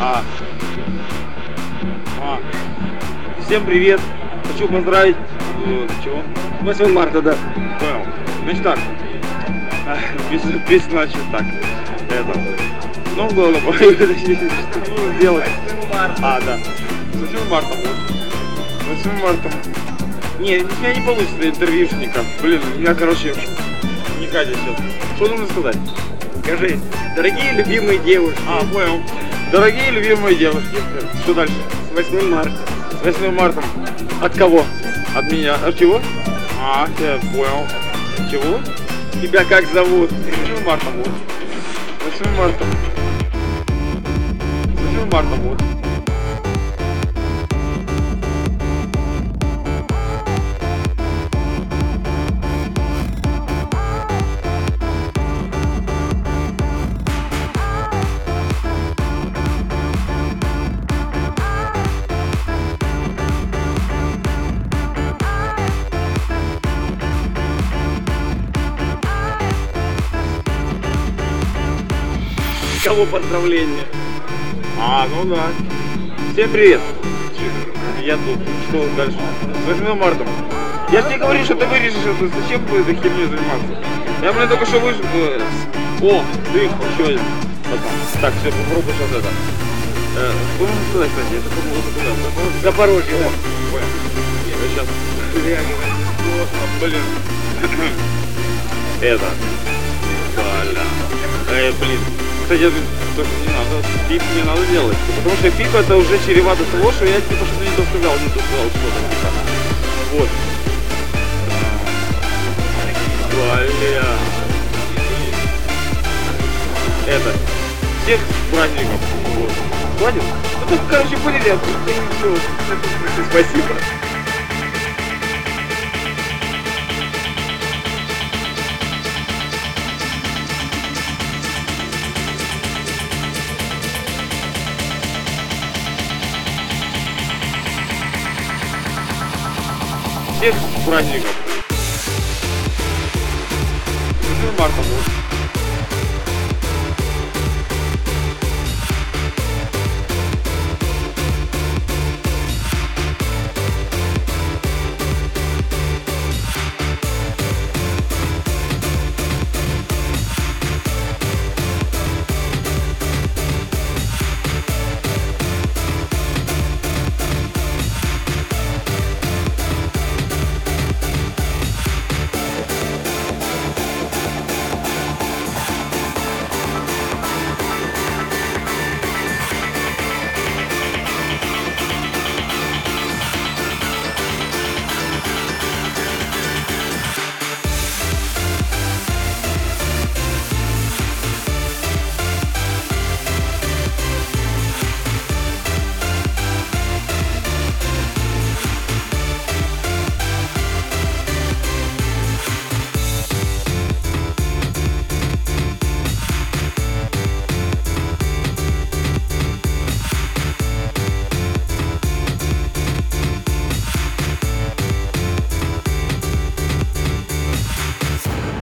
А. А. Всем привет. Хочу поздравить. э, чего? 8 марта, да. Понял. Значит так. А, Без, значит так. Это. Ну, главное, что сделать. А, да. С 8 марта вот. 8 марта. Не, у меня не получится интервьюшника. Блин, у меня, короче, не Катя сейчас. Что нужно сказать? Скажи, дорогие любимые девушки, А, понял. Дорогие любимые девушки. Что дальше? с 8 марта. С 8 марта. От кого? От меня. От чего? А, я понял. Чего? Тебя как зовут? 8 марта вот. 8 марта. 8 марта вот. Кого поздравления? А, ну да. Всем привет. Я тут. Что дальше? С 8 марта. Я же не говорю, что ты вырежешь это. Зачем вы этой херней заниматься? Я, блин, только что вышел. э, О, дых, еще один. Так, все, попробуй сейчас это. Что можно сказать, кстати? Это по-моему куда? Запорожье? Я сейчас. Блин. Это. Бля. Э, блин. Кстати, это тоже не надо. Пип не надо делать. Потому что пип это уже чревато того, что я типа что-то не доставлял, не доставлял что-то. Вот. Бля. Это. Всех праздников. Вот. Хватит? Ну, короче, поняли, а тут и всё. Спасибо. Всех праздников. 8 марта.